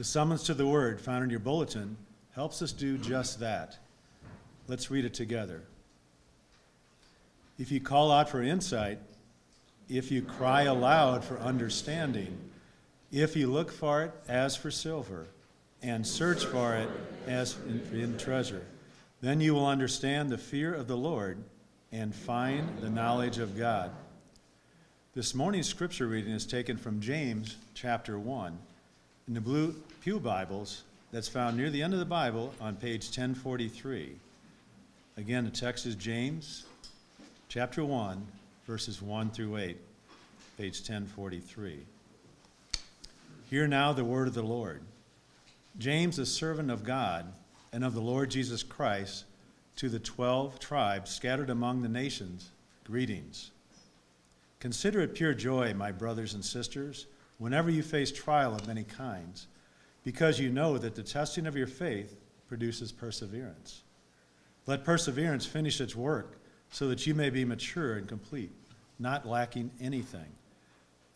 The summons to the word found in your bulletin helps us do just that. Let's read it together. If you call out for insight, if you cry aloud for understanding, if you look for it as for silver, and search for it as in, in treasure, then you will understand the fear of the Lord and find the knowledge of God. This morning's scripture reading is taken from James chapter 1. In the Blue Pew Bibles, that's found near the end of the Bible on page 1043. Again, the text is James chapter 1, verses 1 through 8, page 1043. Hear now the word of the Lord. James, a servant of God and of the Lord Jesus Christ, to the twelve tribes scattered among the nations, greetings. Consider it pure joy, my brothers and sisters, whenever you face trial of many kinds, because you know that the testing of your faith produces perseverance. Let perseverance finish its work, so that you may be mature and complete, not lacking anything.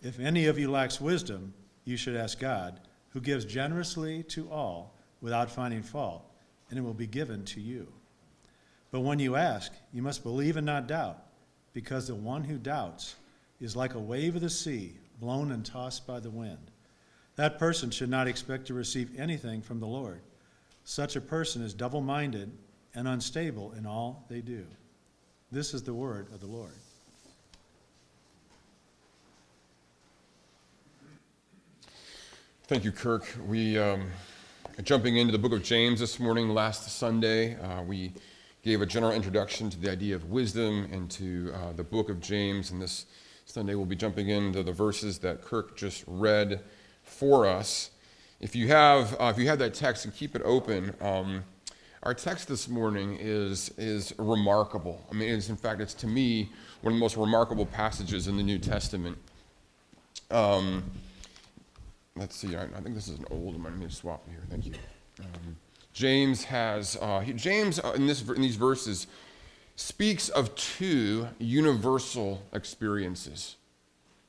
If any of you lacks wisdom, you should ask God, who gives generously to all without finding fault, and it will be given to you. But when you ask, you must believe and not doubt, because the one who doubts is like a wave of the sea, blown and tossed by the wind. That person should not expect to receive anything from the Lord. Such a person is double minded and unstable in all they do. This is the word of the Lord. Thank you, Kirk. We um, jumping into the book of James this morning. Last Sunday, uh, we gave a general introduction to the idea of wisdom and to uh, the book of James, and this Sunday we'll be jumping into the verses that Kirk just read for us. If you have, uh, if you have that text and keep it open, um, our text this morning is is remarkable. I mean, it's in fact, it's to me one of the most remarkable passages in the New Testament. Um, let's see. I, I, think this is an old one. Let me swap here. Thank you. Um, James has uh, he, James uh, in this in these verses speaks of two universal experiences.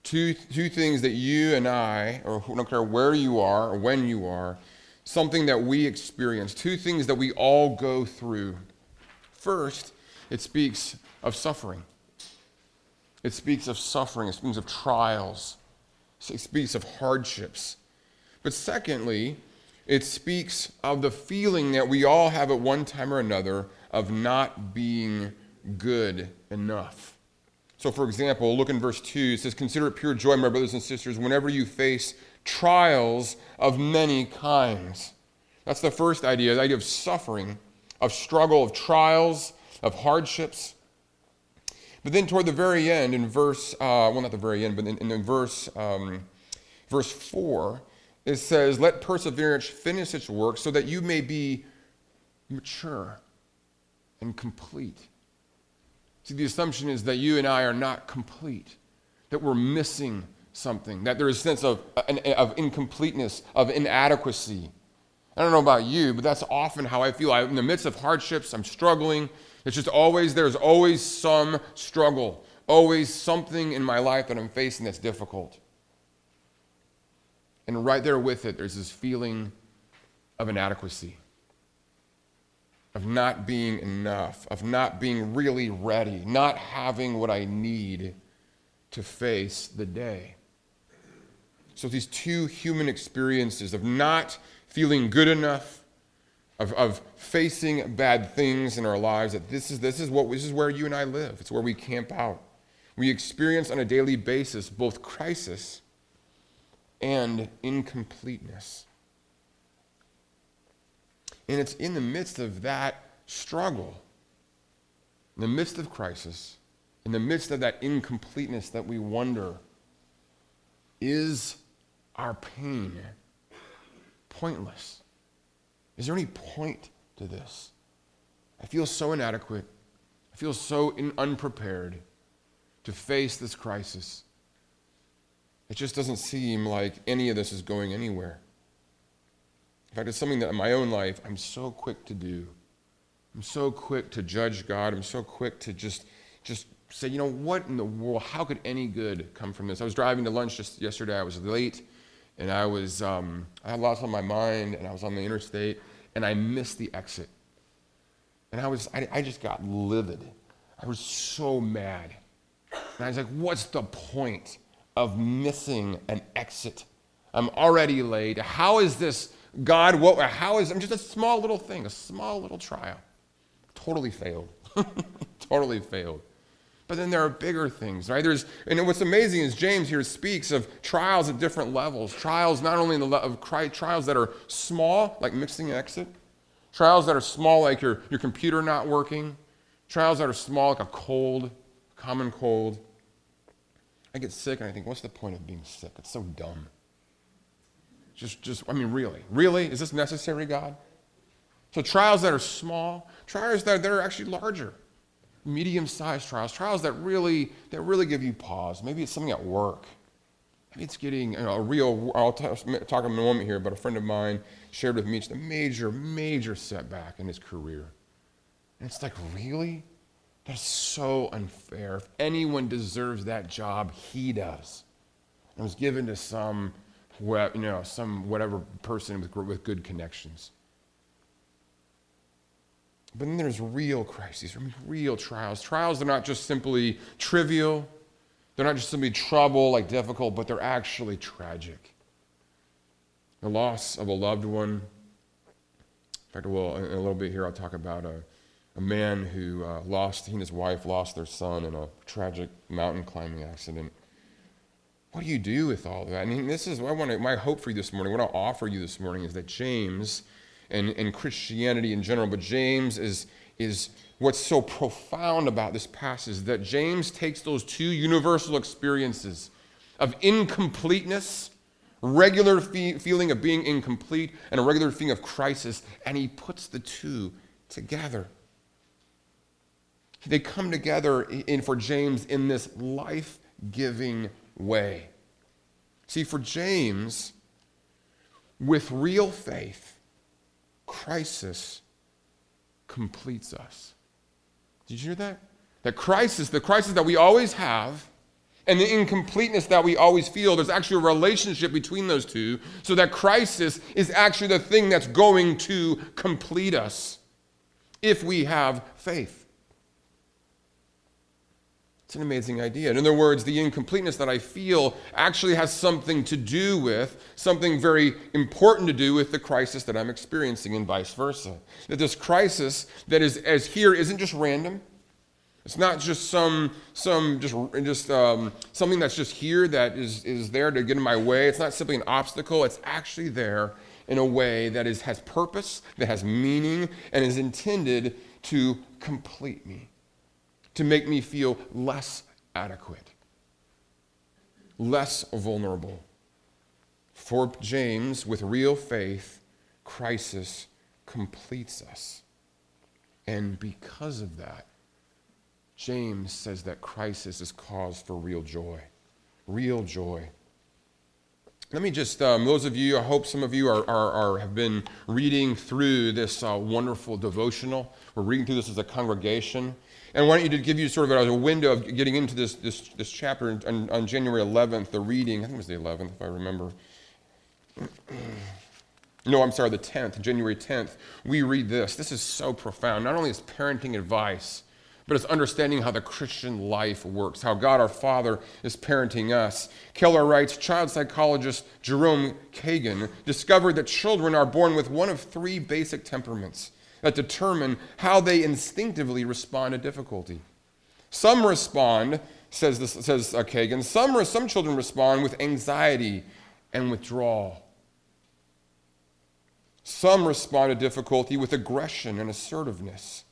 Two, two things that you and I, or I don't care where you are or when you are, something that we experience, two things that we all go through. First, it speaks of suffering. It speaks of suffering, it speaks of trials, it speaks of hardships. But secondly, it speaks of the feeling that we all have at one time or another of not being good enough. So, for example, look in verse 2. It says, Consider it pure joy, my brothers and sisters, whenever you face trials of many kinds. That's the first idea the idea of suffering, of struggle, of trials, of hardships. But then, toward the very end, in verse, uh, well, not the very end, but in, in verse, um, verse 4, it says, Let perseverance finish its work so that you may be mature and complete. See, the assumption is that you and I are not complete, that we're missing something, that there is a sense of, uh, of incompleteness, of inadequacy. I don't know about you, but that's often how I feel. I, in the midst of hardships, I'm struggling. It's just always, there's always some struggle, always something in my life that I'm facing that's difficult. And right there with it, there's this feeling of inadequacy of not being enough, of not being really ready, not having what I need to face the day. So, these two human experiences of not feeling good enough, of, of facing bad things in our lives, that this is, this, is what, this is where you and I live. It's where we camp out. We experience on a daily basis both crisis and incompleteness. And it's in the midst of that struggle, in the midst of crisis, in the midst of that incompleteness that we wonder is our pain pointless? Is there any point to this? I feel so inadequate. I feel so in, unprepared to face this crisis. It just doesn't seem like any of this is going anywhere. In fact, it's something that in my own life I'm so quick to do. I'm so quick to judge God. I'm so quick to just, just say, you know, what in the world? How could any good come from this? I was driving to lunch just yesterday. I was late, and I was, um, I had lots on my mind, and I was on the interstate, and I missed the exit. And I was, I, I just got livid. I was so mad. And I was like, what's the point of missing an exit? I'm already late. How is this, God, what, how is, I'm just a small little thing, a small little trial. Totally failed. totally failed. But then there are bigger things, right? There's, and what's amazing is James here speaks of trials at different levels. Trials not only in the of Christ, trials that are small, like mixing an exit, trials that are small, like your, your computer not working, trials that are small, like a cold, common cold. I get sick and I think, what's the point of being sick? It's so dumb. Just, just, I mean, really, really, is this necessary, God? So trials that are small, trials that, that are actually larger medium-sized trials, trials that really that really give you pause. Maybe it's something at work. Maybe it's getting you know, a real. I'll t- talk in a moment here, but a friend of mine shared with me just a major, major setback in his career, and it's like, really, that's so unfair. If anyone deserves that job, he does. It was given to some, you know, some whatever person with, with good connections. But then there's real crises, real trials. Trials, they're not just simply trivial, they're not just simply trouble, like difficult, but they're actually tragic. The loss of a loved one. In fact, well, in a little bit here, I'll talk about a, a man who uh, lost, he and his wife lost their son in a tragic mountain climbing accident. What do you do with all of that? I mean, this is what I want to, my hope for you this morning, what I'll offer you this morning is that James and, and Christianity in general, but James is, is what's so profound about this passage that James takes those two universal experiences of incompleteness, regular fe- feeling of being incomplete, and a regular feeling of crisis, and he puts the two together. They come together in, for James in this life giving way. See, for James, with real faith, crisis completes us. Did you hear that? That crisis, the crisis that we always have, and the incompleteness that we always feel, there's actually a relationship between those two, so that crisis is actually the thing that's going to complete us if we have faith. It's an amazing idea. In other words, the incompleteness that I feel actually has something to do with, something very important to do with the crisis that I'm experiencing, and vice versa. That this crisis that is as here isn't just random. It's not just some, some just, just um, something that's just here that is, is there to get in my way. It's not simply an obstacle. It's actually there in a way that is, has purpose, that has meaning, and is intended to complete me to make me feel less adequate, less vulnerable. For James, with real faith, crisis completes us. And because of that, James says that crisis is cause for real joy. Real joy. Let me just, um, those of you, I hope some of you are, are, are have been reading through this uh, wonderful devotional. We're reading through this as a congregation. And I want you give you sort of a window of getting into this, this, this chapter on, on January 11th, the reading, I think it was the 11th, if I remember. No, I'm sorry, the 10th, January 10th, we read this. This is so profound. Not only is parenting advice, but it's understanding how the Christian life works, how God our Father is parenting us. Keller writes Child psychologist Jerome Kagan discovered that children are born with one of three basic temperaments that determine how they instinctively respond to difficulty. Some respond, says, this, says uh, Kagan, some, some children respond with anxiety and withdrawal. Some respond to difficulty with aggression and assertiveness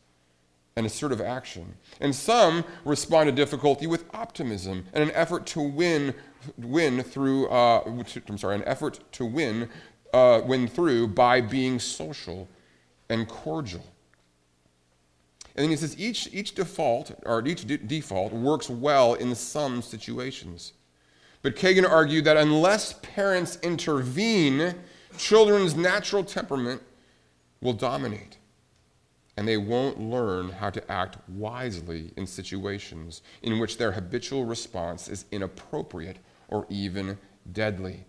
and assertive action. And some respond to difficulty with optimism and an effort to win, win through, uh, I'm sorry, an effort to win, uh, win through by being social and cordial. And then he says each, each default, or each de- default, works well in some situations. But Kagan argued that unless parents intervene, children's natural temperament will dominate. And they won't learn how to act wisely in situations in which their habitual response is inappropriate or even deadly.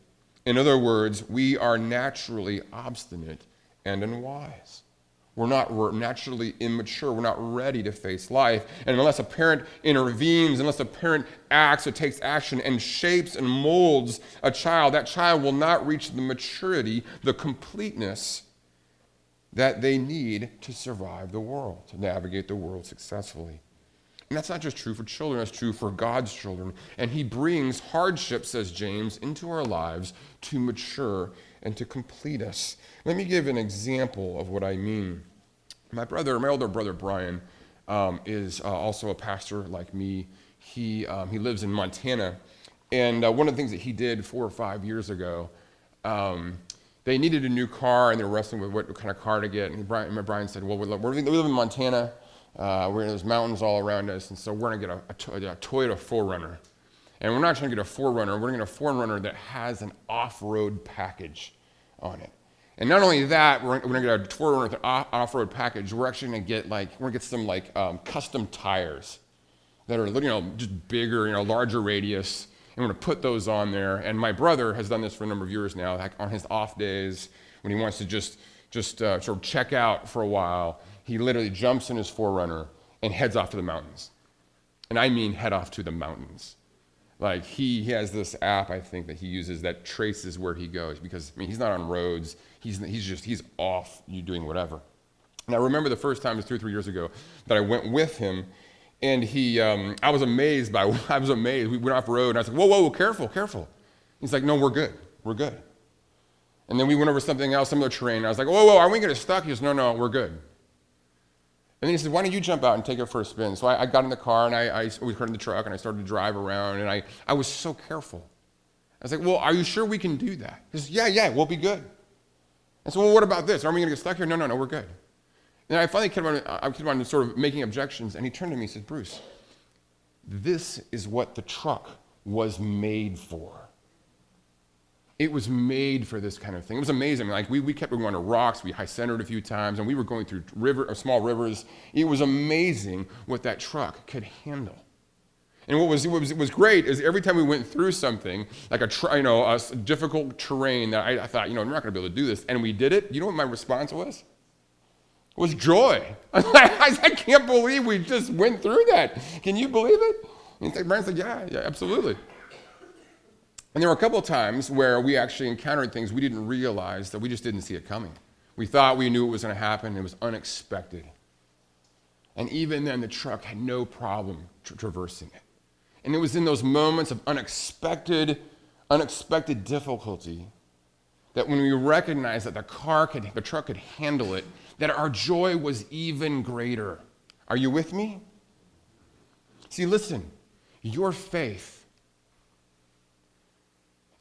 In other words, we are naturally obstinate and unwise. We're not we're naturally immature. We're not ready to face life. And unless a parent intervenes, unless a parent acts or takes action and shapes and molds a child, that child will not reach the maturity, the completeness that they need to survive the world, to navigate the world successfully. And that's not just true for children, that's true for God's children. And He brings hardship, says James, into our lives to mature and to complete us. Let me give an example of what I mean. My brother, my older brother Brian, um, is uh, also a pastor like me. He, um, he lives in Montana. And uh, one of the things that he did four or five years ago, um, they needed a new car and they were wrestling with what kind of car to get. And Brian, Brian said, Well, we live in Montana. Uh, we're, in there's mountains all around us, and so we're going to get a, a, a Toyota 4Runner. And we're not trying to get a 4Runner, we're going to get a 4Runner that has an off road package on it. And not only that, we're, we're going to get a 4Runner with an off road package. We're actually going to get like, we're going to get some like um, custom tires that are, you know, just bigger, you know, larger radius. And we're going to put those on there. And my brother has done this for a number of years now, like on his off days when he wants to just, just uh, sort of check out for a while he literally jumps in his 4Runner and heads off to the mountains. And I mean head off to the mountains. Like he, he has this app, I think, that he uses that traces where he goes because I mean he's not on roads. He's, he's just he's off you doing whatever. And I remember the first time, it was two or three years ago, that I went with him, and he, um, I was amazed by, I was amazed. We went off road, and I was like, whoa, whoa, whoa, careful, careful. He's like, no, we're good, we're good. And then we went over something else, some other terrain. I was like, whoa, whoa, are we getting stuck? He goes, no, no, we're good. And then he said, Why don't you jump out and take it for a spin? So I, I got in the car and I, I we got in the truck and I started to drive around and I, I was so careful. I was like, Well, are you sure we can do that? He says, Yeah, yeah, we'll be good. I said, Well, what about this? Are we going to get stuck here? No, no, no, we're good. And I finally kept on, I kept on sort of making objections and he turned to me and said, Bruce, this is what the truck was made for. It was made for this kind of thing. It was amazing. Like we, we kept going to rocks. We high centered a few times, and we were going through river, uh, small rivers. It was amazing what that truck could handle. And what was, what was, was great is every time we went through something, like a, you know, a difficult terrain that I, I thought, you know, I'm not going to be able to do this, and we did it, you know what my response was? It was joy. I can't believe we just went through that. Can you believe it? And Brian said, yeah, yeah, absolutely. And there were a couple of times where we actually encountered things we didn't realize that we just didn't see it coming. We thought we knew it was going to happen, it was unexpected. And even then, the truck had no problem tra- traversing it. And it was in those moments of unexpected, unexpected difficulty that when we recognized that the car could, the truck could handle it, that our joy was even greater. Are you with me? See, listen, your faith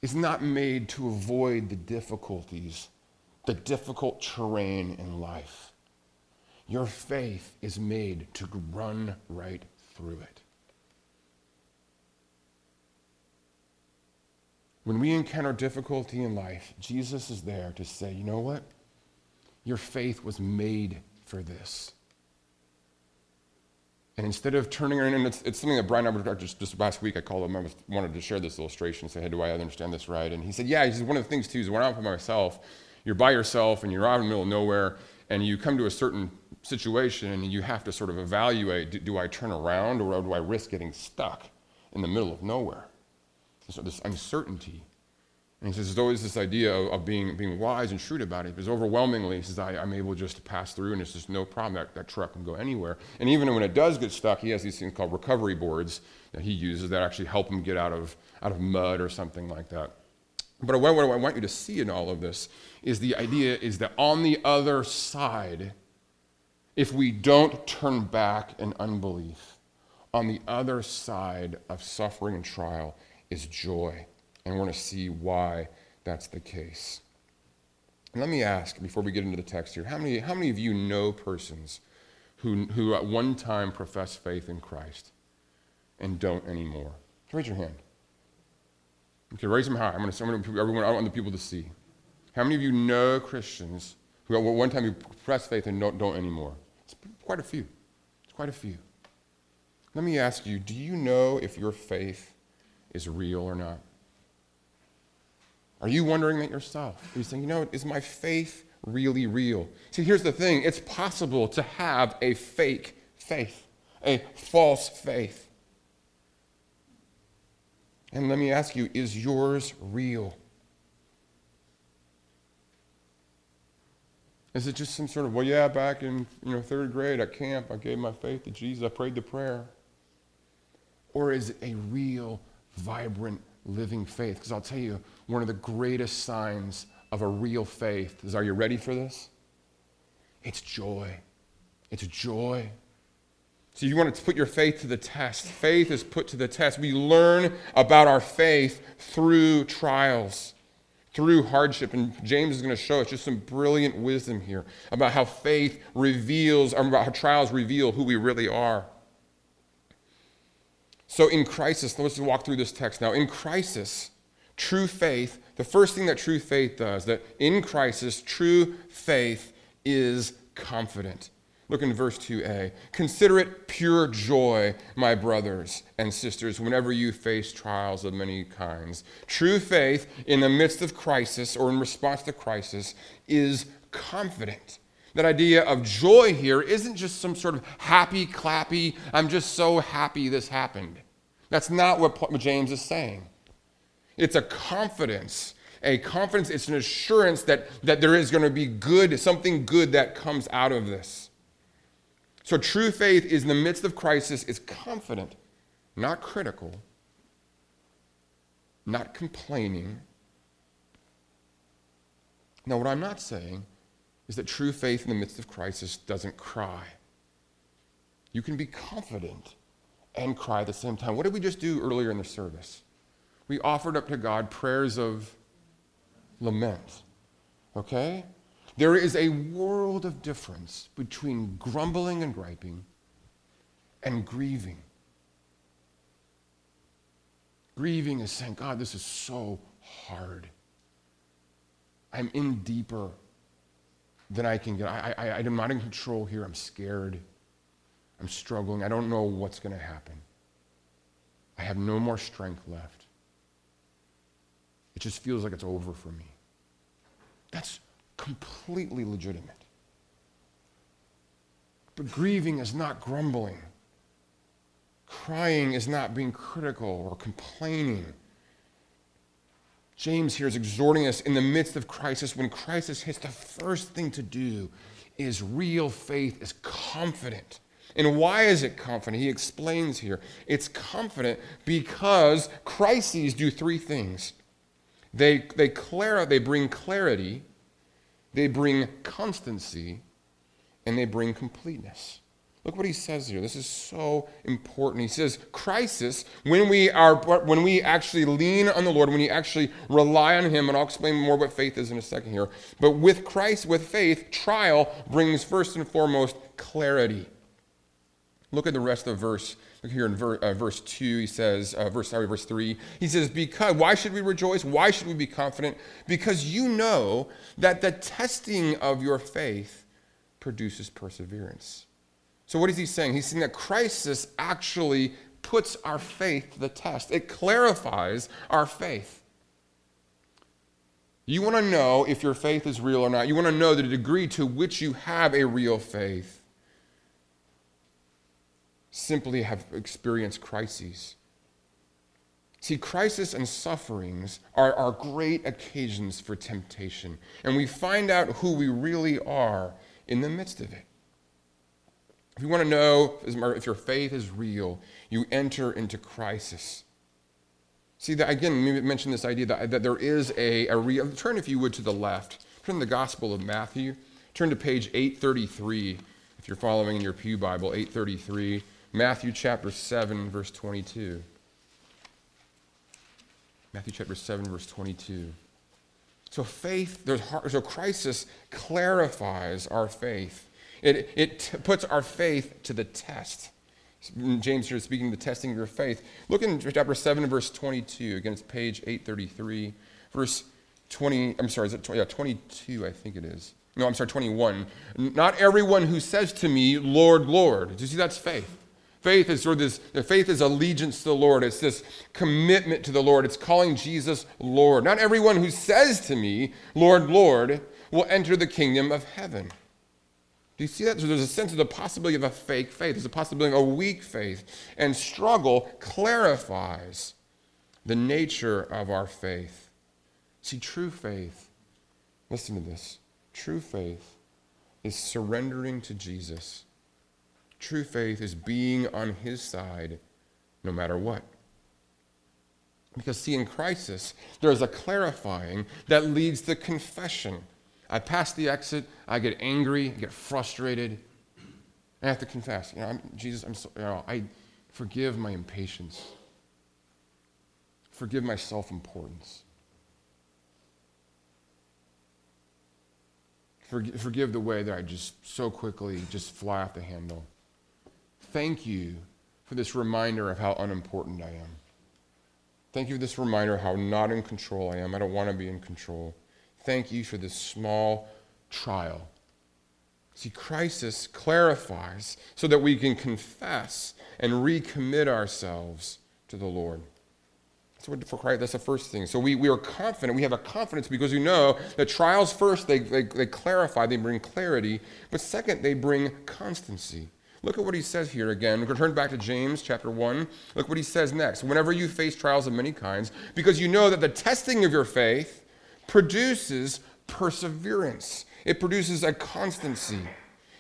is not made to avoid the difficulties, the difficult terrain in life. Your faith is made to run right through it. When we encounter difficulty in life, Jesus is there to say, you know what? Your faith was made for this. And instead of turning around, and it's, it's something that Brian and I just, just last week, I called him, I was, wanted to share this illustration, say, hey, do I understand this right? And he said, yeah, he said, one of the things too is when I'm by myself, you're by yourself and you're out in the middle of nowhere, and you come to a certain situation and you have to sort of evaluate, do, do I turn around or do I risk getting stuck in the middle of nowhere? So this uncertainty and he says there's always this idea of, of, being, being wise and shrewd about it. Because overwhelmingly, he says, I, am able just to pass through and it's just no problem. That, that truck can go anywhere. And even when it does get stuck, he has these things called recovery boards that he uses that actually help him get out of, out of mud or something like that. But what, what I want you to see in all of this is the idea is that on the other side, if we don't turn back in unbelief, on the other side of suffering and trial is joy and we're going to see why that's the case. And let me ask, before we get into the text here, how many, how many of you know persons who, who at one time profess faith in Christ and don't anymore? Raise your hand. Okay, raise them high. I'm going to, I'm to everyone, I want the people to see. How many of you know Christians who at one time you profess faith and don't, don't anymore? It's quite a few. It's quite a few. Let me ask you, do you know if your faith is real or not? Are you wondering that yourself? Are you saying, you know, is my faith really real? See, here's the thing it's possible to have a fake faith, a false faith. And let me ask you, is yours real? Is it just some sort of, well, yeah, back in you know, third grade at camp, I gave my faith to Jesus, I prayed the prayer? Or is it a real, vibrant, living faith? Because I'll tell you, one of the greatest signs of a real faith is are you ready for this? It's joy. It's joy. So you want to put your faith to the test. Faith is put to the test. We learn about our faith through trials through hardship. And James is going to show us just some brilliant wisdom here about how faith reveals, or about how trials reveal who we really are. So in crisis, let's just walk through this text now. In crisis, true faith, the first thing that true faith does, that in crisis, true faith is confident. Look in verse 2a. Consider it pure joy, my brothers and sisters, whenever you face trials of many kinds. True faith in the midst of crisis or in response to crisis is confident. That idea of joy here isn't just some sort of happy, clappy, I'm just so happy this happened. That's not what James is saying. It's a confidence a confidence, it's an assurance that, that there is going to be good, something good that comes out of this. So true faith is in the midst of crisis is confident, not critical, not complaining. Now, what I'm not saying is that true faith in the midst of crisis doesn't cry. You can be confident and cry at the same time. What did we just do earlier in the service? We offered up to God prayers of lament. Okay? There is a world of difference between grumbling and griping and grieving. Grieving is saying, God, this is so hard. I'm in deeper than I can get. I, I, I'm not in control here. I'm scared. I'm struggling. I don't know what's going to happen. I have no more strength left. It just feels like it's over for me. That's completely legitimate. But grieving is not grumbling. Crying is not being critical or complaining. James here is exhorting us in the midst of crisis. When crisis hits, the first thing to do is real faith is confident. And why is it confident? He explains here. It's confident because crises do three things. They, they, clar- they bring clarity, they bring constancy and they bring completeness. Look what he says here. This is so important. He says, crisis, when we are when we actually lean on the Lord, when you actually rely on him, and I'll explain more what faith is in a second here. But with Christ, with faith, trial brings first and foremost clarity. Look at the rest of the verse Look here in ver, uh, verse 2, he says, uh, verse, sorry, verse 3, he says, because, why should we rejoice? Why should we be confident? Because you know that the testing of your faith produces perseverance. So what is he saying? He's saying that crisis actually puts our faith to the test. It clarifies our faith. You want to know if your faith is real or not. You want to know the degree to which you have a real faith simply have experienced crises. See, crisis and sufferings are, are great occasions for temptation, and we find out who we really are in the midst of it. If you want to know if your faith is real, you enter into crisis. See, that, again, let me mention this idea that, that there is a, a real. Turn, if you would, to the left. Turn to the Gospel of Matthew. Turn to page 833, if you're following in your Pew Bible, 833. Matthew chapter 7, verse 22. Matthew chapter 7, verse 22. So faith, there's so crisis clarifies our faith. It, it t- puts our faith to the test. James here is speaking the testing of your faith. Look in chapter 7, verse 22. Again, it's page 833. Verse 20, I'm sorry, is it 20, yeah, 22, I think it is. No, I'm sorry, 21. Not everyone who says to me, Lord, Lord. Do you see that's faith? Faith is sort of this, faith is allegiance to the Lord. It's this commitment to the Lord. It's calling Jesus Lord. Not everyone who says to me, Lord, Lord, will enter the kingdom of heaven. Do you see that? So there's a sense of the possibility of a fake faith. There's a possibility of a weak faith. And struggle clarifies the nature of our faith. See, true faith, listen to this true faith is surrendering to Jesus. True faith is being on his side no matter what. Because, see, in crisis, there is a clarifying that leads to confession. I pass the exit, I get angry, I get frustrated. I have to confess, you know, I'm, Jesus, I'm so, you know, I forgive my impatience. Forgive my self importance. Forgive the way that I just so quickly just fly off the handle. Thank you for this reminder of how unimportant I am. Thank you for this reminder of how not in control I am. I don't want to be in control. Thank you for this small trial. See, crisis clarifies so that we can confess and recommit ourselves to the Lord. That's for Christ, that's the first thing. So we, we are confident. We have a confidence because we know that trials first, they, they, they clarify, they bring clarity. But second, they bring constancy. Look at what he says here again. We're going to turn back to James chapter 1. Look what he says next. Whenever you face trials of many kinds, because you know that the testing of your faith produces perseverance, it produces a constancy.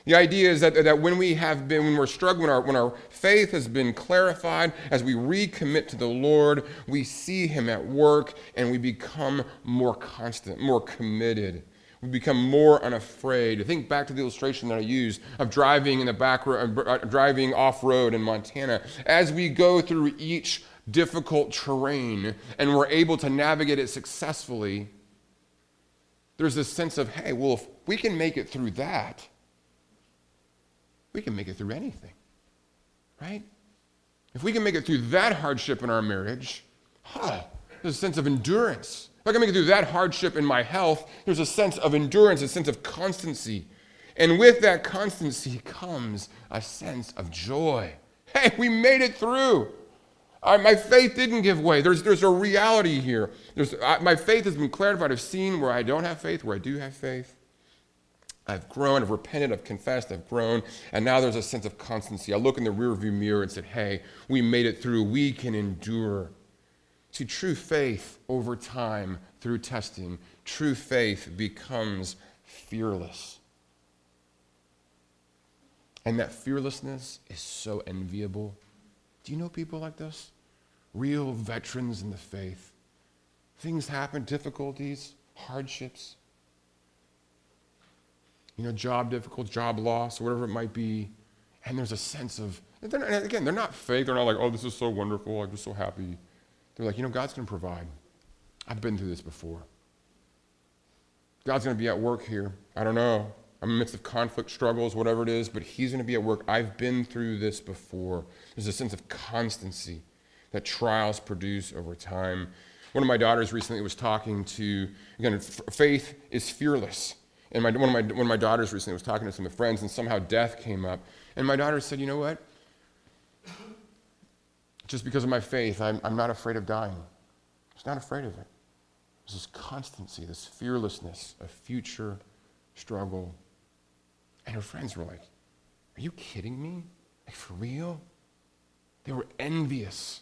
The idea is that, that when we have been, when we're struggling, when our, when our faith has been clarified, as we recommit to the Lord, we see Him at work and we become more constant, more committed. We become more unafraid. Think back to the illustration that I used of driving in the back road, uh, driving off road in Montana. As we go through each difficult terrain and we're able to navigate it successfully, there's this sense of, hey, well, if we can make it through that, we can make it through anything, right? If we can make it through that hardship in our marriage, huh, there's a sense of endurance. If I can make it through that hardship in my health, there's a sense of endurance, a sense of constancy. And with that constancy comes a sense of joy. Hey, we made it through. my faith didn't give way. There's, there's a reality here. There's, my faith has been clarified. I've seen where I don't have faith, where I do have faith. I've grown, I've repented, I've confessed, I've grown, and now there's a sense of constancy. I look in the rearview mirror and said, hey, we made it through. We can endure. See, true faith over time through testing, true faith becomes fearless. And that fearlessness is so enviable. Do you know people like this? Real veterans in the faith. Things happen, difficulties, hardships you know, job difficult, job loss, or whatever it might be. And there's a sense of, they're again, they're not fake. They're not like, oh, this is so wonderful. I'm just so happy. They're like, you know, God's going to provide. I've been through this before. God's going to be at work here. I don't know. I'm in the midst of conflict, struggles, whatever it is, but He's going to be at work. I've been through this before. There's a sense of constancy that trials produce over time. One of my daughters recently was talking to, again, faith is fearless. And my, one, of my, one of my daughters recently was talking to some of friends, and somehow death came up. And my daughter said, You know what? Just because of my faith, I'm, I'm not afraid of dying. I was not afraid of it. There's this constancy, this fearlessness, a future struggle. And her friends were like, Are you kidding me? Like, for real? They were envious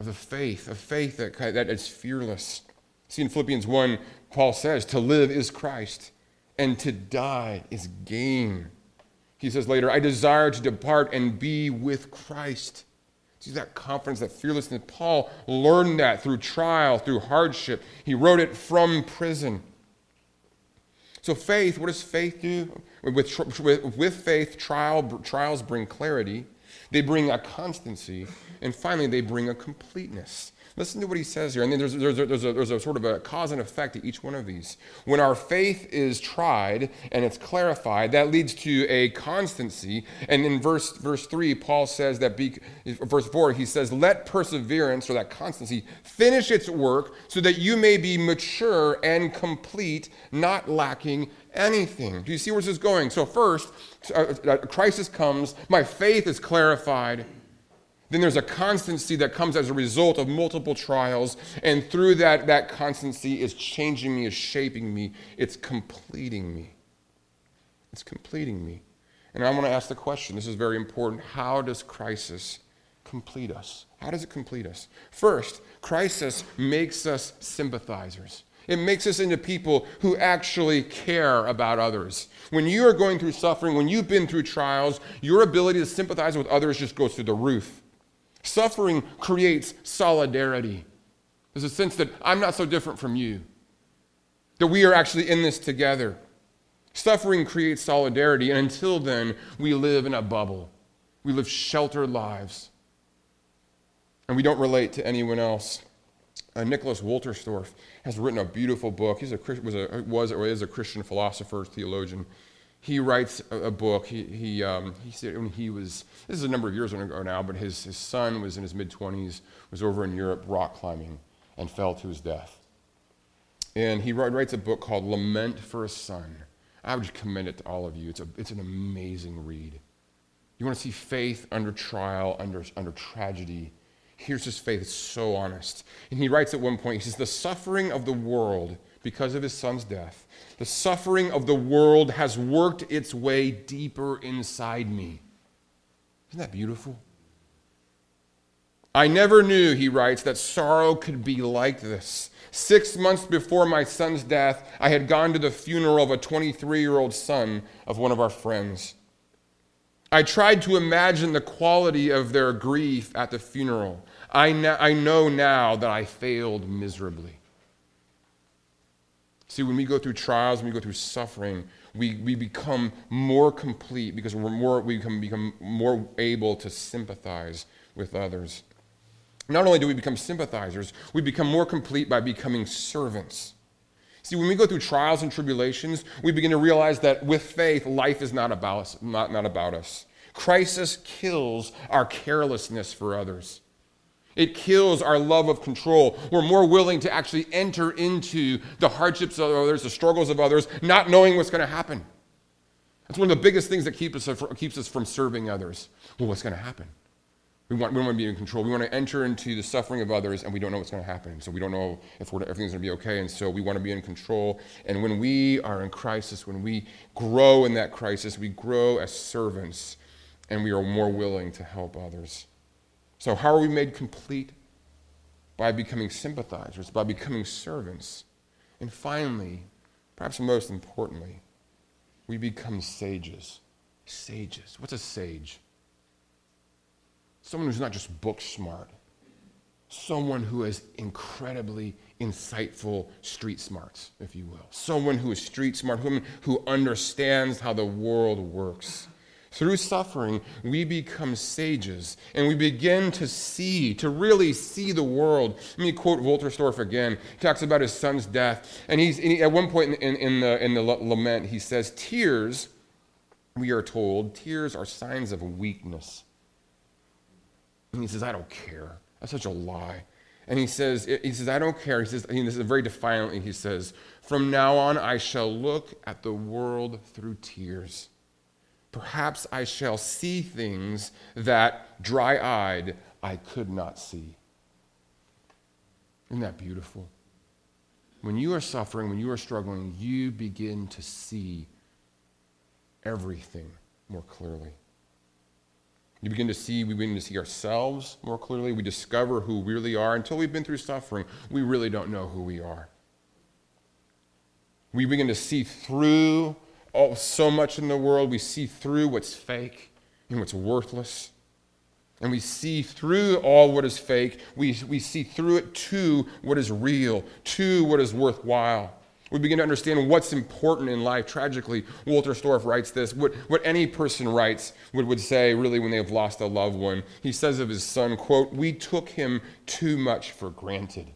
of the faith, a faith that, that is fearless. See, in Philippians 1, Paul says, To live is Christ and to die is gain. He says later, I desire to depart and be with Christ. That confidence, that fearlessness. Paul learned that through trial, through hardship. He wrote it from prison. So, faith, what does faith do? With, with, with faith, trial, trials bring clarity, they bring a constancy, and finally, they bring a completeness. Listen to what he says here. And then there's, there's, there's, a, there's a sort of a cause and effect to each one of these. When our faith is tried and it's clarified, that leads to a constancy. And in verse, verse 3, Paul says that, be, verse 4, he says, Let perseverance, or that constancy, finish its work so that you may be mature and complete, not lacking anything. Do you see where this is going? So, first, uh, uh, a crisis comes, my faith is clarified. Then there's a constancy that comes as a result of multiple trials. And through that, that constancy is changing me, is shaping me, it's completing me. It's completing me. And I want to ask the question this is very important. How does crisis complete us? How does it complete us? First, crisis makes us sympathizers. It makes us into people who actually care about others. When you are going through suffering, when you've been through trials, your ability to sympathize with others just goes through the roof. Suffering creates solidarity. There's a sense that I'm not so different from you, that we are actually in this together. Suffering creates solidarity, and until then, we live in a bubble. We live sheltered lives, and we don't relate to anyone else. Uh, Nicholas Wolterstorff has written a beautiful book. He's a, was, a, was or is a Christian philosopher, theologian he writes a, book. He, he, um, he said when he was, this is a number of years ago now, but his, his son was in his mid 20s, was over in Europe rock climbing and fell to his death. And he writes a book called Lament for a Son. I would just commend it to all of you. It's, a, it's an amazing read. You want to see faith under trial, under, under tragedy. Here's his faith. It's so honest. And he writes at one point, he says, The suffering of the world because of his son's death the suffering of the world has worked its way deeper inside me. Isn't that beautiful? I never knew, he writes, that sorrow could be like this. Six months before my son's death, I had gone to the funeral of a 23 year old son of one of our friends. I tried to imagine the quality of their grief at the funeral. I, I know now that I failed miserably. See, when we go through trials, when we go through suffering, we, we become more complete because we're more, we become, become more able to sympathize with others. Not only do we become sympathizers, we become more complete by becoming servants. See, when we go through trials and tribulations, we begin to realize that with faith, life is not about us. Not, not about us. Crisis kills our carelessness for others. It kills our love of control. We're more willing to actually enter into the hardships of others, the struggles of others, not knowing what's going to happen. That's one of the biggest things that keep us, keeps us from serving others. Well, what's going to happen? We, want, we don't want to be in control. We want to enter into the suffering of others, and we don't know what's going to happen. So we don't know if everything's going to be okay, and so we want to be in control. And when we are in crisis, when we grow in that crisis, we grow as servants, and we are more willing to help others. So, how are we made complete? By becoming sympathizers, by becoming servants. And finally, perhaps most importantly, we become sages. Sages. What's a sage? Someone who's not just book smart, someone who has incredibly insightful street smarts, if you will. Someone who is street smart, who, who understands how the world works. Through suffering, we become sages and we begin to see, to really see the world. Let me quote Wolterstorff again. He talks about his son's death. And, he's, and he, at one point in, in, in, the, in the lament, he says, Tears, we are told, tears are signs of weakness. And he says, I don't care. That's such a lie. And he says, he says, I don't care. He says, this is very defiantly, he says, From now on, I shall look at the world through tears. Perhaps I shall see things that dry eyed I could not see. Isn't that beautiful? When you are suffering, when you are struggling, you begin to see everything more clearly. You begin to see, we begin to see ourselves more clearly. We discover who we really are. Until we've been through suffering, we really don't know who we are. We begin to see through oh, so much in the world, we see through what's fake and what's worthless. And we see through all what is fake, we, we see through it to what is real, to what is worthwhile. We begin to understand what's important in life. Tragically, Wolterstorff writes this what, what any person writes would, would say, really, when they've lost a loved one. He says of his son, quote, We took him too much for granted.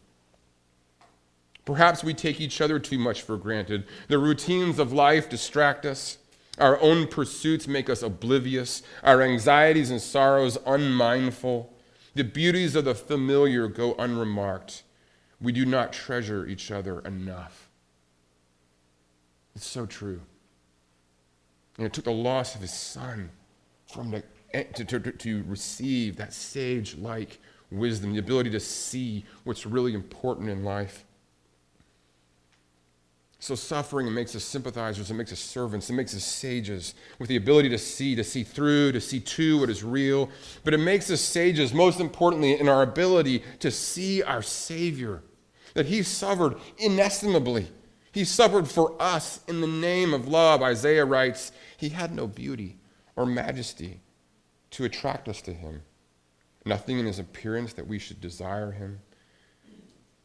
Perhaps we take each other too much for granted. The routines of life distract us. Our own pursuits make us oblivious, our anxieties and sorrows unmindful. The beauties of the familiar go unremarked. We do not treasure each other enough. It's so true. And it took the loss of his son from the, eh, to, to, to receive that sage like wisdom, the ability to see what's really important in life. So, suffering makes us sympathizers, it makes us servants, it makes us sages with the ability to see, to see through, to see to what is real. But it makes us sages, most importantly, in our ability to see our Savior, that He suffered inestimably. He suffered for us in the name of love. Isaiah writes, He had no beauty or majesty to attract us to Him, nothing in His appearance that we should desire Him.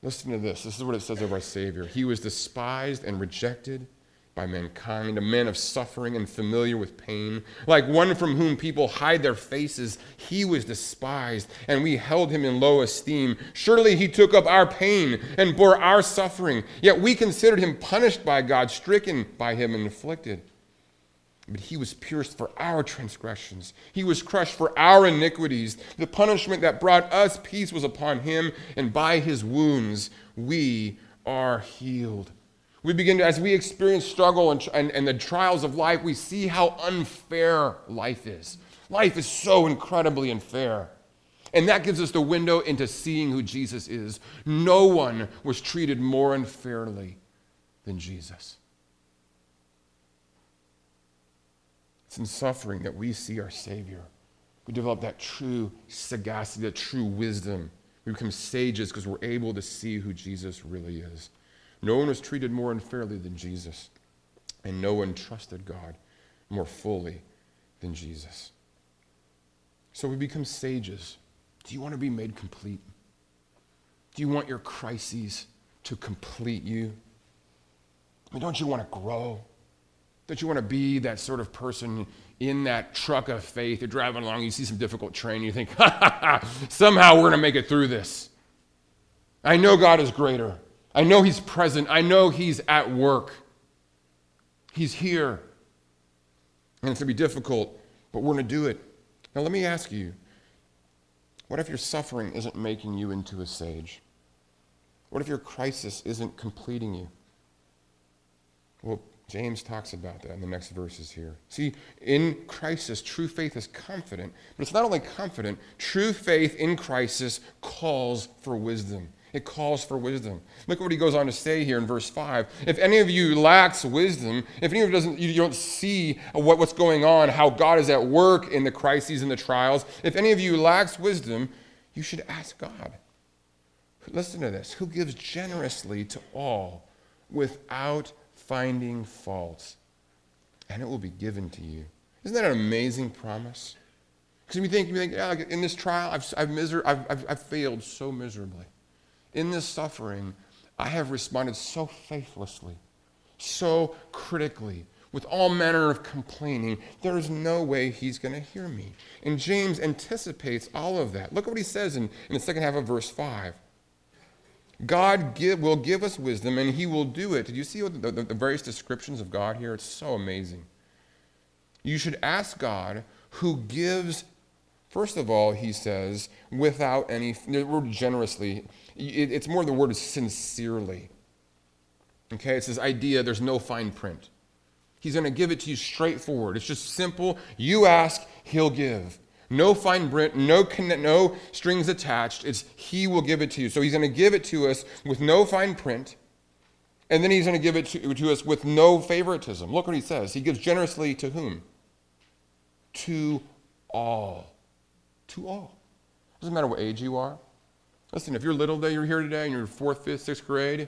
Listen to this. This is what it says of our Savior. He was despised and rejected by mankind, a man of suffering and familiar with pain. Like one from whom people hide their faces, he was despised, and we held him in low esteem. Surely he took up our pain and bore our suffering, yet we considered him punished by God, stricken by him, and afflicted. But he was pierced for our transgressions. He was crushed for our iniquities. The punishment that brought us peace was upon him, and by his wounds we are healed. We begin to, as we experience struggle and, and, and the trials of life, we see how unfair life is. Life is so incredibly unfair. And that gives us the window into seeing who Jesus is. No one was treated more unfairly than Jesus. It's in suffering that we see our Savior. We develop that true sagacity, that true wisdom. We become sages because we're able to see who Jesus really is. No one was treated more unfairly than Jesus, and no one trusted God more fully than Jesus. So we become sages. Do you want to be made complete? Do you want your crises to complete you? I mean, don't you want to grow? Don't you want to be that sort of person in that truck of faith? You're driving along, you see some difficult terrain, you think, ha ha ha, somehow we're going to make it through this. I know God is greater. I know He's present. I know He's at work. He's here. And it's going to be difficult, but we're going to do it. Now, let me ask you what if your suffering isn't making you into a sage? What if your crisis isn't completing you? Well, James talks about that in the next verses here. See, in crisis, true faith is confident, but it's not only confident, true faith in crisis calls for wisdom. It calls for wisdom. Look at what he goes on to say here in verse 5. If any of you lacks wisdom, if any of you doesn't, you don't see what, what's going on, how God is at work in the crises and the trials, if any of you lacks wisdom, you should ask God. Listen to this who gives generously to all without finding fault, and it will be given to you. Isn't that an amazing promise? Because you think, you think yeah, in this trial, I've, I've, miser- I've, I've, I've failed so miserably. In this suffering, I have responded so faithlessly, so critically, with all manner of complaining. There is no way he's going to hear me. And James anticipates all of that. Look at what he says in, in the second half of verse 5. God give, will give us wisdom and he will do it. Did you see the, the, the various descriptions of God here? It's so amazing. You should ask God who gives, first of all, he says, without any, the word generously, it, it's more the word sincerely. Okay, it's this idea there's no fine print. He's going to give it to you straightforward. It's just simple. You ask, he'll give. No fine print, no, no strings attached. It's He will give it to you. So He's going to give it to us with no fine print. And then He's going to give it to, to us with no favoritism. Look what He says. He gives generously to whom? To all. To all. Doesn't matter what age you are. Listen, if you're little today, you're here today, and you're fourth, fifth, sixth grade,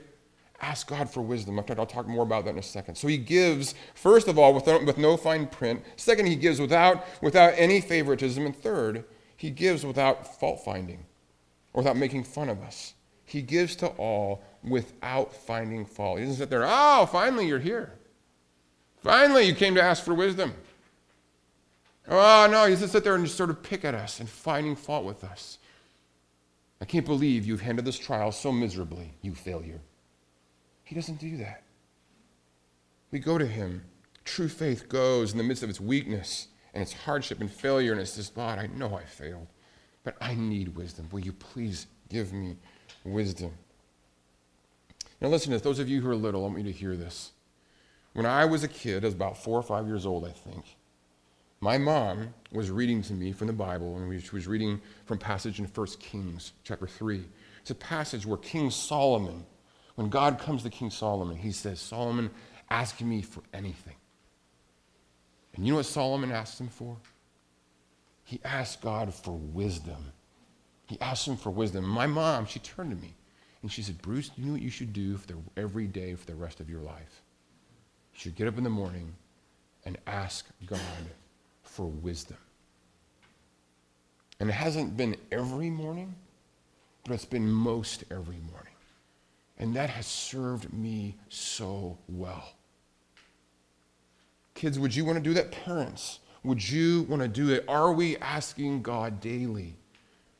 Ask God for wisdom. I'll talk more about that in a second. So he gives, first of all, without, with no fine print. Second, he gives without, without any favoritism. And third, he gives without fault finding or without making fun of us. He gives to all without finding fault. He doesn't sit there, oh, finally you're here. Finally you came to ask for wisdom. Oh, no, he doesn't sit there and just sort of pick at us and finding fault with us. I can't believe you've handled this trial so miserably, you failure. He doesn't do that. We go to him. True faith goes in the midst of its weakness and its hardship and failure, and it says, God, I know I failed, but I need wisdom. Will you please give me wisdom? Now, listen to this. Those of you who are little, I want you to hear this. When I was a kid, I was about four or five years old, I think, my mom was reading to me from the Bible, and she was reading from passage in 1 Kings chapter 3. It's a passage where King Solomon, when God comes to King Solomon, he says, Solomon, ask me for anything. And you know what Solomon asked him for? He asked God for wisdom. He asked him for wisdom. My mom, she turned to me and she said, Bruce, you know what you should do for the, every day for the rest of your life? You should get up in the morning and ask God for wisdom. And it hasn't been every morning, but it's been most every morning. And that has served me so well. Kids, would you want to do that? Parents, would you want to do it? Are we asking God daily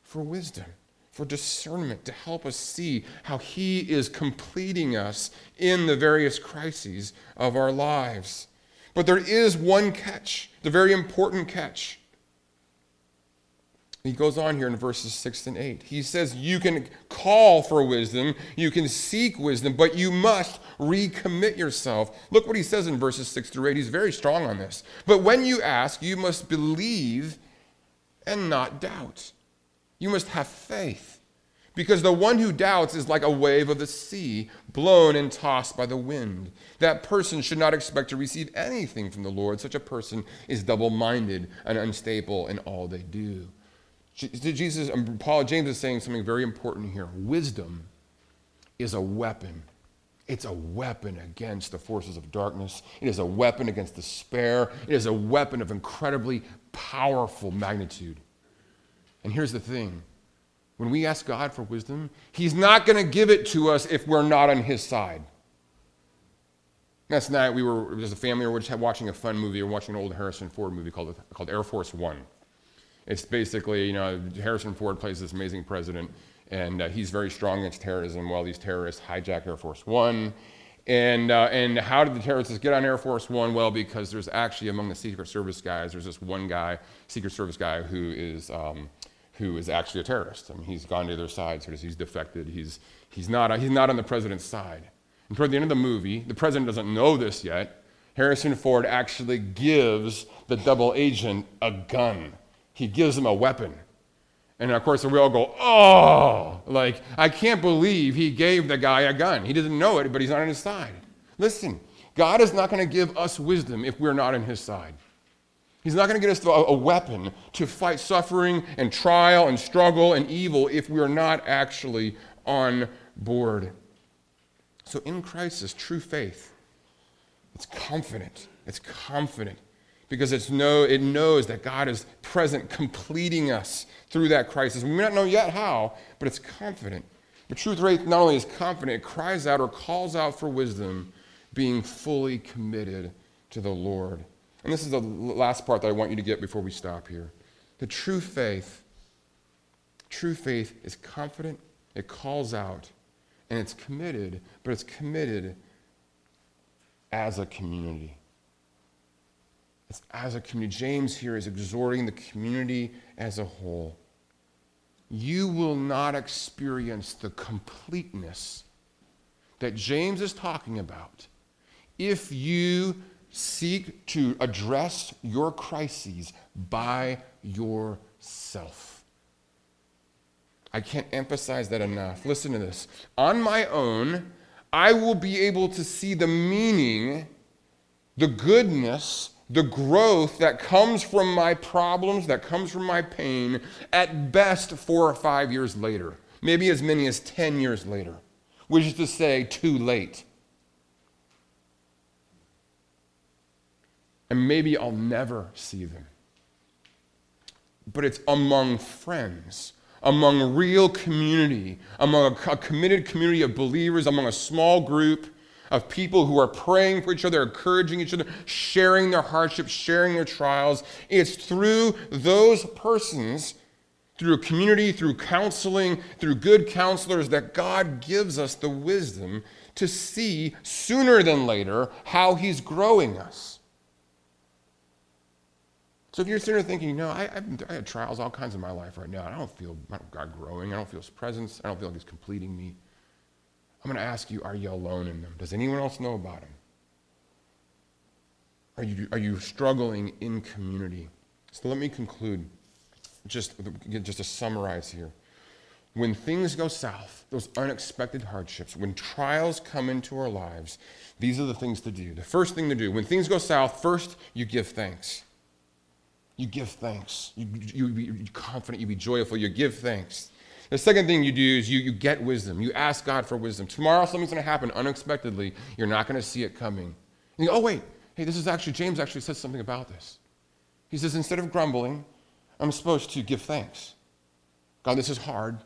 for wisdom, for discernment, to help us see how He is completing us in the various crises of our lives? But there is one catch, the very important catch. He goes on here in verses 6 and 8. He says, You can call for wisdom, you can seek wisdom, but you must recommit yourself. Look what he says in verses 6 through 8. He's very strong on this. But when you ask, you must believe and not doubt. You must have faith. Because the one who doubts is like a wave of the sea, blown and tossed by the wind. That person should not expect to receive anything from the Lord. Such a person is double minded and unstable in all they do. Jesus, um, Paul James is saying something very important here. Wisdom is a weapon. It's a weapon against the forces of darkness. It is a weapon against despair. It is a weapon of incredibly powerful magnitude. And here's the thing when we ask God for wisdom, He's not going to give it to us if we're not on His side. Last night, we were, as a family, or we were just watching a fun movie. We were watching an old Harrison Ford movie called, called Air Force One. It's basically, you know, Harrison Ford plays this amazing president, and uh, he's very strong against terrorism while these terrorists hijack Air Force One. And, uh, and how did the terrorists get on Air Force One? Well, because there's actually among the Secret Service guys, there's this one guy, Secret Service guy, who is um, who is actually a terrorist. I mean, he's gone to their side, so he's defected. He's, he's, not, he's not on the president's side. And toward the end of the movie, the president doesn't know this yet. Harrison Ford actually gives the double agent a gun. He gives him a weapon. And of course, we all go, oh, like, I can't believe he gave the guy a gun. He doesn't know it, but he's not on his side. Listen, God is not going to give us wisdom if we're not on his side. He's not going to get us a, weapon to fight suffering and trial and struggle and evil if we are not actually on board. So in crisis, true faith, it's confident. It's confident because it's know, it knows that God is present, completing us through that crisis. We may not know yet how, but it's confident. But truth faith not only is confident, it cries out or calls out for wisdom, being fully committed to the Lord. And this is the last part that I want you to get before we stop here. The true faith, true faith is confident, it calls out, and it's committed, but it's committed as a community. It's as a community. James here is exhorting the community as a whole. You will not experience the completeness that James is talking about if you Seek to address your crises by yourself. I can't emphasize that enough. Listen to this. On my own, I will be able to see the meaning, the goodness, the growth that comes from my problems, that comes from my pain, at best four or five years later, maybe as many as 10 years later, which is to say, too late. and maybe I'll never see them. But it's among friends, among real community, among a, a committed community of believers, among a small group of people who are praying for each other, encouraging each other, sharing their hardships, sharing their trials. It's through those persons, through a community, through counseling, through good counselors, that God gives us the wisdom to see sooner than later how He's growing us. So if you're sitting there thinking, no, I, I had trials, all kinds in my life right now. I don't feel God growing. I don't feel His presence. I don't feel like He's completing me. I'm going to ask you, are you alone in them? Does anyone else know about them? Are you, are you struggling in community? So let me conclude, just, just to summarize here. When things go south, those unexpected hardships, when trials come into our lives, these are the things to do. The first thing to do, when things go south, first you give thanks. You give thanks. You, you, you be confident, you be joyful, you give thanks. The second thing you do is you, you get wisdom. You ask God for wisdom. Tomorrow something's going to happen unexpectedly. You're not going to see it coming. You go, oh, wait, hey, this is actually, James actually says something about this. He says, instead of grumbling, I'm supposed to give thanks. God, this is hard,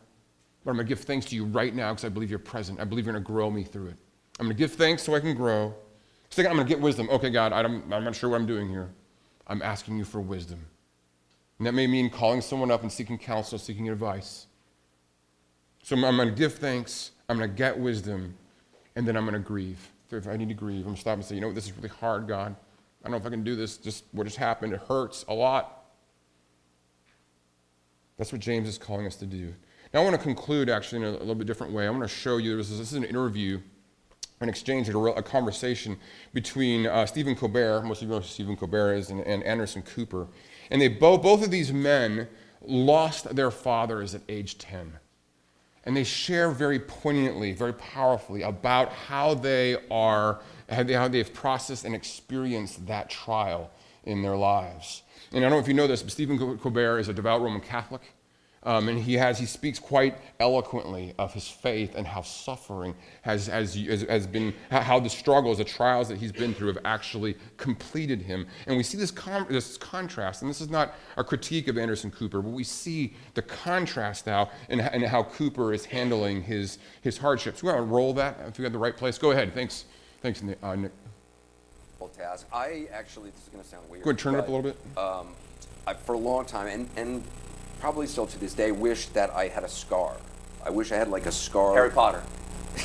but I'm going to give thanks to you right now because I believe you're present. I believe you're going to grow me through it. I'm going to give thanks so I can grow. Second, I'm going to get wisdom. Okay, God, I'm, I'm not sure what I'm doing here. I'm asking you for wisdom. And that may mean calling someone up and seeking counsel, seeking advice. So I'm, going to give thanks, I'm going to get wisdom, and then I'm going to grieve. If I need to grieve, I'm going to stop and say, you know, what, this is really hard, God. I don't know if I can do this. Just what just happened, it hurts a lot. That's what James is calling us to do. Now, I want to conclude actually in a, little bit different way. I want to show you this is, this is an interview, an exchange, a, a conversation between uh, Stephen Colbert, most of you know who Stephen Colbert is, and, and Anderson Cooper. And they both, both of these men lost their fathers at age 10. And they share very poignantly, very powerfully about how they are, how, they, they've processed and experienced that trial in their lives. And I don't know if you know this, but Stephen Colbert is a devout Roman Catholic. Um, and he has he speaks quite eloquently of his faith and how suffering has, has, has been how the struggles the trials that he's been through have actually completed him. And we see this, con- this contrast and this is not a critique of anderson cooper but we see the contrast now in, in how cooper is handling his, his hardships. We want to roll that if we have the right place. Go ahead. Thanks. Thanks nick, uh, nick. task i actually this is going to sound weird go ahead turn it up a little bit. um, I, for a long time and, and probably still to this day, wish that I had a scar. I wish I had like a scar. Harry Potter.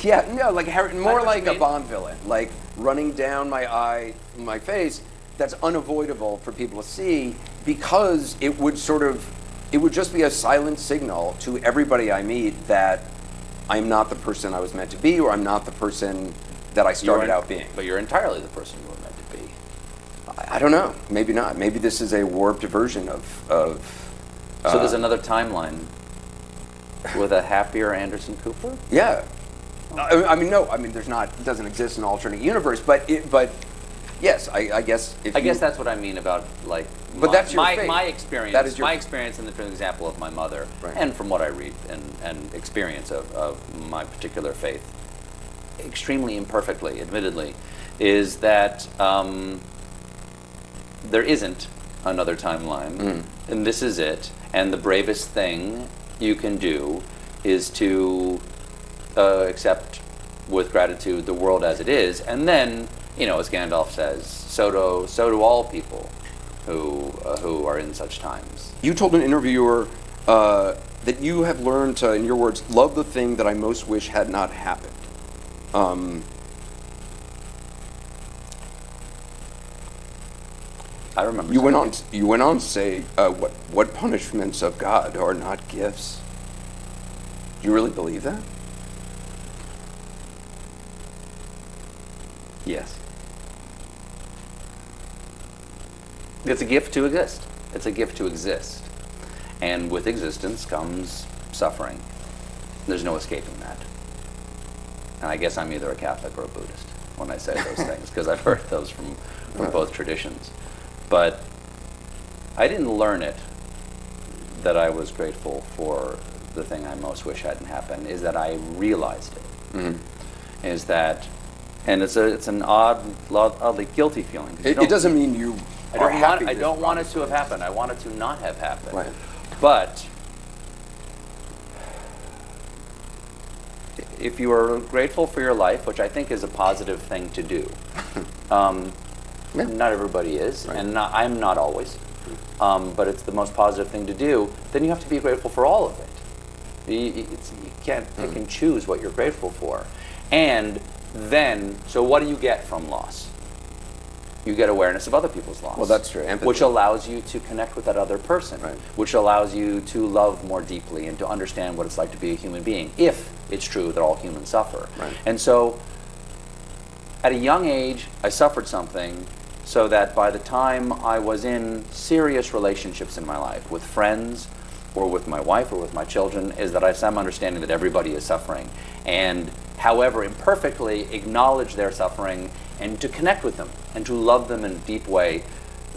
Yeah, no, like Harry, more like a Bond villain, like running down my eye, my face. That's unavoidable for people to see because it would sort of, it would just be a silent signal to everybody I meet that I'm not the person I was meant to be, or I'm not the person that I started out being. But you're entirely the person you were meant to be. I, I don't know. Maybe not. Maybe this is a warped version of of so there's uh, another timeline with a happier Anderson Cooper. Yeah, I, I mean, no, I mean, there's not, it doesn't exist an alternate universe, but it, but yes, I, I guess. If I you, guess that's what I mean about like. But my, that's your my, faith. my experience. That is your my experience, and the example of my mother, Right. and from what I read and, and experience of, of my particular faith, extremely imperfectly, admittedly, is that um, there isn't another timeline, Mm. and this is it. And the bravest thing you can do is to uh, accept with gratitude the world as it is, and then, you know, as Gandalf says, so do so do all people who uh, who are in such times. You told an interviewer uh, that you have learned to, in your words, love the thing that I most wish had not happened. Um, I remember. you went on. You went on to say, uh, "What what punishments of God are not gifts?" Do you really believe that? Yes. It's a gift to exist. It's a gift to exist. And with existence comes suffering. There's no escaping that. And I guess I'm either a Catholic or a Buddhist when I say those things, because I've heard those from, from both traditions. But I didn't learn it that I was grateful for the thing I most wish hadn't happened, is that I realized it. Mm-hmm. Is that, and it's a it's an odd, oddly guilty feeling. It, it doesn't mean you I don't want I don't want it to have happened. I want it to not have happened. Right. But if you are grateful for your life, which I think is a positive thing to do, um, Yeah. not everybody is, Right. and not, I'm not always, um, but it's the most positive thing to do, then you have to be grateful for all of it. You, you- it's, you can't pick Mm. and choose what you're grateful for. And then, so what do you get from loss? You get awareness of other people's loss. Well, that's true. Empathy. Which allows you to connect with that other person, Right. which allows you to love more deeply and to understand what it's like to be a human being, if it's true that all humans suffer. Right. And so, at a young age, I suffered something so that by the time I was in serious relationships in my life with friends or with my wife or with my children, is that I have some understanding that everybody is suffering. And however imperfectly, acknowledge their suffering and to connect with them and to love them in a deep way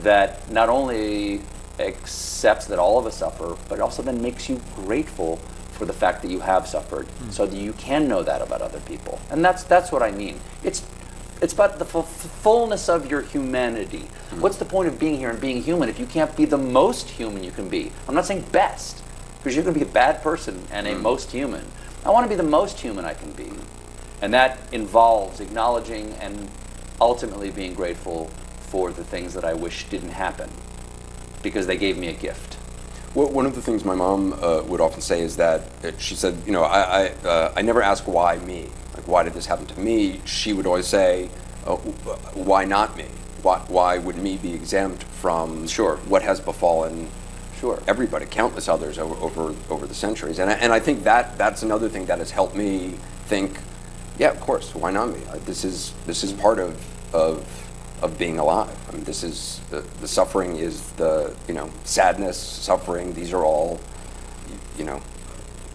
that not only accepts that all of us suffer, but also then makes you grateful for the fact that you have suffered, hmm. so that you can know that about other people. And that's that's what I mean. It's it's about the fu- fullness of your humanity. What's the point of being here and being human if you can't be the most human you can be? I'm not saying best, because you can be a bad person and a most human. I want to be the most human I can be. And that involves acknowledging and ultimately being grateful for the things that I wish didn't happen because they gave me a gift. Well, one of the things my mom uh, would often say is that uh, she said, you know, I, I, uh, I never ask why me. Like, why did this happen to me? She would always say, uh, why not me? Why, why would me be exempt from Sure. what has befallen Sure. everybody, countless others over, over, over the centuries? And I, and I think that that's another thing that has helped me think, yeah, of course, why not me? This is, this is part of, of, of being alive. I mean, this is, the, the suffering is the, you know, sadness, suffering, these are all, you know,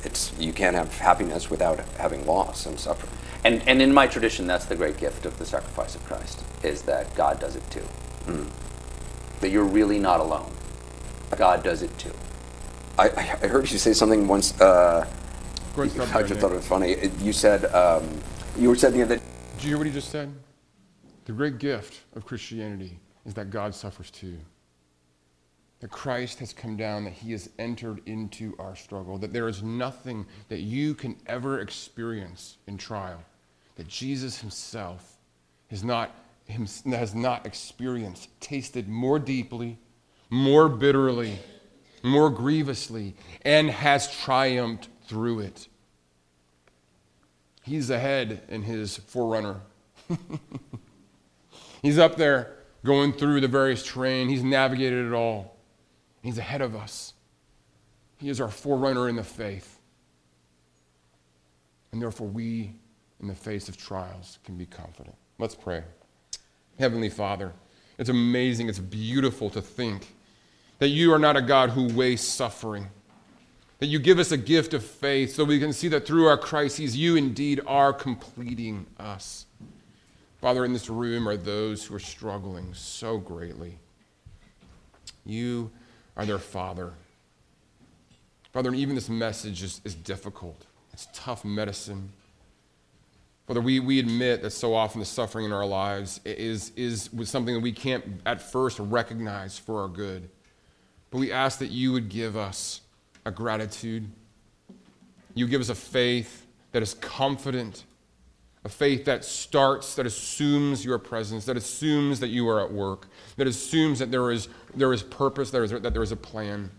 it's, you can't have happiness without having loss and suffering. And, and in my tradition, that's the great gift of the sacrifice of Christ, is that God does it too. That you're really not alone. God does it too. I, I I heard you say something once, uh, Go ahead and stop I just Nick. thought it was funny. You said, um, you were saying that Did you hear what he just said? The great gift of Christianity is that God suffers too. That Christ has come down, that he has entered into our struggle, that there is nothing that you can ever experience in trial that Jesus himself has not, has not experienced, tasted more deeply, more bitterly, more grievously, and has triumphed through it. He's ahead in his forerunner. He's up there going through the various terrain. He's navigated it all. He's ahead of us. He is our forerunner in the faith. And therefore, we, in the face of trials, can be confident. Let's pray. Heavenly Father, it's amazing, it's beautiful to think that you are not a God who wastes suffering that you give us a gift of faith so we can see that through our crises, you indeed are completing us. Father, in this room are those who are struggling so greatly. You are their Father. Father, and even this message is, is difficult. It's tough medicine. Father, we, we admit that so often the suffering in our lives is, is something that we can't at first recognize for our good. But we ask that you would give us a gratitude. You give us a faith that is confident, a faith that starts, that assumes your presence, that assumes that you are at work, that assumes that there is, there is purpose, there is, that there is a plan.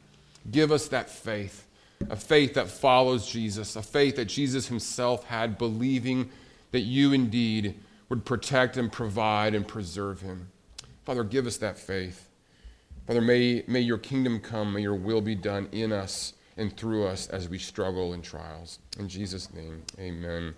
Give us that faith, a faith that follows Jesus, a faith that Jesus himself had, believing that you indeed would protect and provide and preserve him. Father, give us that faith. Father, may, may your kingdom come, may your will be done in us and through us as we struggle in trials. In Jesus' name, amen.